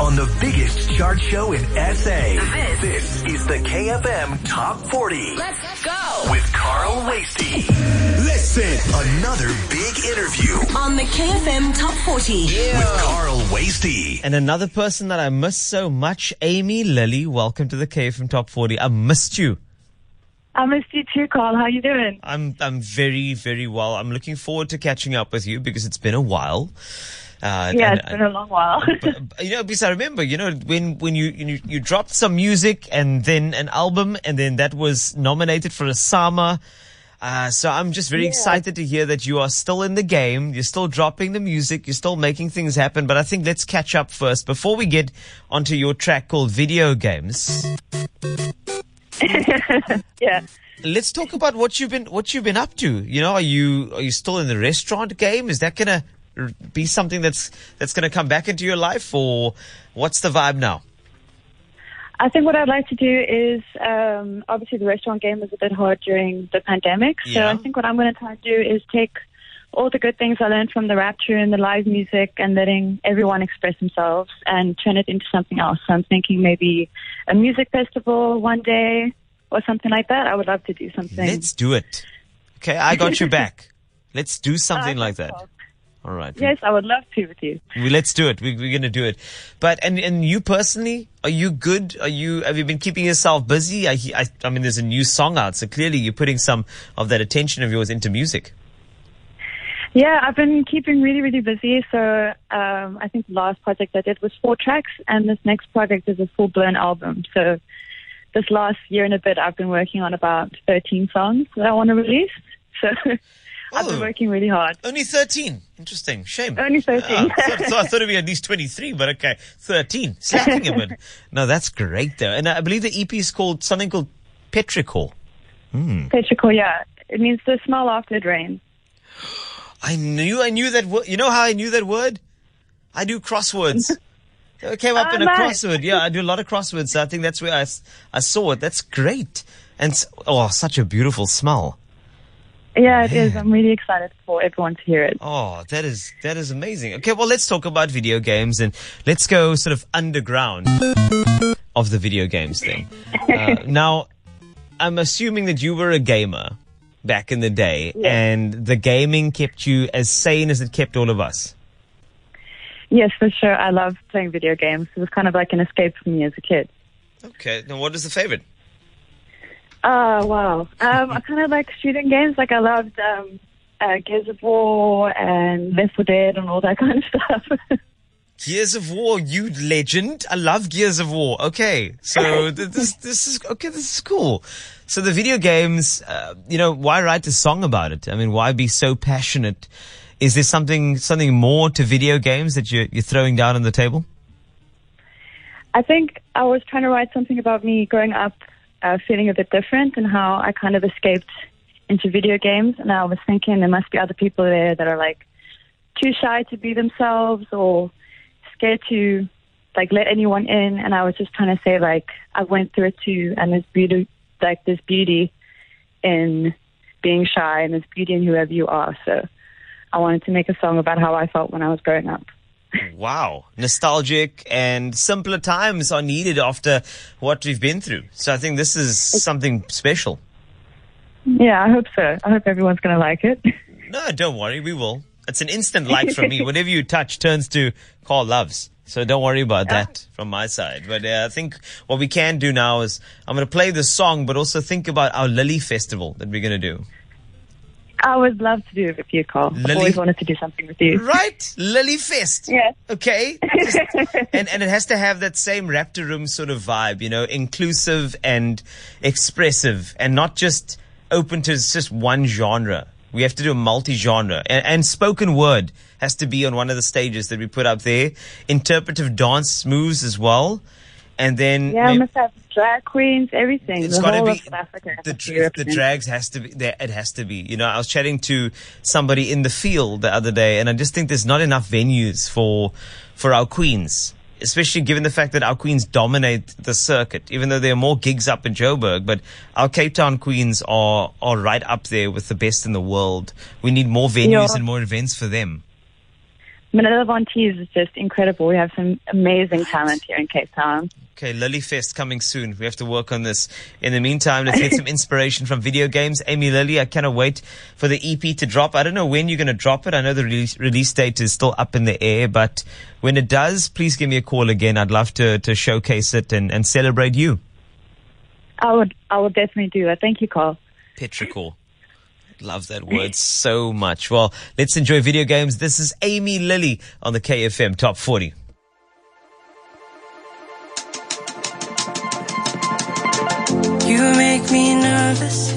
on the biggest chart show in SA. This, this is the KFM Top 40 Let's go. with Carl Wastie. Listen, another big interview On the KFM Top 40. with Carl Wastie. And another person that I miss so much, Amy Lilly. Welcome to the KFM Top 40. I missed you. I missed you too, Carl. How you doing? I'm I'm very very well. I'm looking forward to catching up with you because it's been a while. Uh, Yeah, and- it's been a long while. but, you know, because I remember, you know, when when you, you you dropped some music and then an album, and then that was nominated for a Sama. Uh, so I'm just very excited to hear that you are still in the game. You're still dropping the music. You're still making things happen. But I think let's catch up first before we get onto your track called Video Games. yeah. Let's talk about what you've been what you've been up to. You know, are you are you still in the restaurant game? Is that gonna be something that's that's gonna come back into your life, or what's the vibe now? I think what I'd like to do is, um, obviously the restaurant game was a bit hard during the pandemic. So Yeah. I think what I'm going to try to do is take all the good things I learned from the Raptor and the live music and letting everyone express themselves and turn it into something else. So I'm thinking maybe a music festival one day or something like that. I would love to do something. Let's do it. Okay, I got you back. Let's do something like that. All right. Yes, I would love to with you. We, let's do it. We, we're going to do it. But, and, and you personally, are you good? Are you, have you been keeping yourself busy? I, I, I mean, there's a new song out, so clearly you're putting some of that attention of yours into music. Yeah, I've been keeping really, really busy. So um, I think the last project I did was four tracks, and this next project is a full blown album. So this last year and a bit, I've been working on about 13 songs that I want to release. So I've Oh. been working really hard. Only 13. Interesting. Shame. Only 13. Ah, I, thought, I thought it'd be at least 23, but okay. 13. Slacking a bit. No, that's great though. And I believe the EP is called something called Petrichor. Petrichor, yeah. It means the smell after it rains. I knew, I knew that word. You know how I knew that word? I do crosswords. it came up Oh, in a nice. crossword. Yeah, I do a lot of crosswords. So I think that's where I, I saw it. That's great. And, oh, such a beautiful smell. Yeah, it is. I'm really excited for everyone to hear it. Oh, that is that is amazing. Okay, well, let's talk about video games and let's go sort of underground of the video games thing. Uh, now, I'm assuming that you were a gamer back in the day, and the gaming kept you as sane as it kept all of us. Yes, for sure. I love playing video games. It was kind of like an escape for me as a kid. Okay, now what is the favorite? Oh wow! Um, I kind of like shooting games. Like I loved um, uh, Gears of War and Left 4 Dead and all that kind of stuff. Gears of War, you legend. I love Gears of War. Okay, so th- this this is okay. This is cool. So the video games, uh, you know, why write a song about it? I mean, why be so passionate? Is there something something more to video games that you're you're throwing down on the table? I think I was trying to write something about me growing up, uh, feeling a bit different, and how I kind of escaped into video games. And I was thinking there must be other people there that are like too shy to be themselves or scared to like let anyone in. And I was just trying to say like I went through it too, and there's beauty, like there's beauty in being shy, and there's beauty in whoever you are. So I wanted to make a song about how I felt when I was growing up. Wow, nostalgic and simpler times are needed after what we've been through. So I think this is something special. Yeah, I hope so. I hope everyone's going to like it. No, don't worry, we will. It's an instant like from me. Whatever you touch turns to Carl loves. So don't worry about that from my side. But uh, I think what we can do now is I'm going to play this song, but also think about our Lily Festival that we're going to do. I would love to do it with you, Carl. Lily- I've always wanted to do something with you. Right? Lily Fest. Yeah. Okay. Just- and, and it has to have that same Raptor Room sort of vibe, you know, inclusive and expressive and not just open to just one genre. We have to do a multi-genre and, and spoken word has to be on one of the stages that we put up there. Interpretive dance moves as well. And then Yeah, must have drag queens, everything. it's the got to be the the drags has to be there. It has to be. You know, I was chatting to somebody in the field the other day, and I just think there's not enough venues for for our queens. Especially given the fact that our queens dominate the circuit, even though there are more gigs up in Joburg, but our Cape Town queens are are right up there with the best in the world. We need more venues Yeah. and more events for them. Manila Von Teez is just incredible. We have some amazing talent here in Cape Town. Okay, Lily Fest coming soon. We have to work on this. In the meantime, let's get some inspiration from video games. Amy Lilly, I cannot wait for the EP to drop. I don't know when you're going to drop it. I know the release, release date is still up in the air, but when it does, please give me a call again. I'd love to, to showcase it and, and celebrate you. I would, I will definitely do that. Thank you, Carl. Petrichor. Love that word so much. Well, let's enjoy video games. This is Amy Lilly on the KFM Top 40. Make me nervous.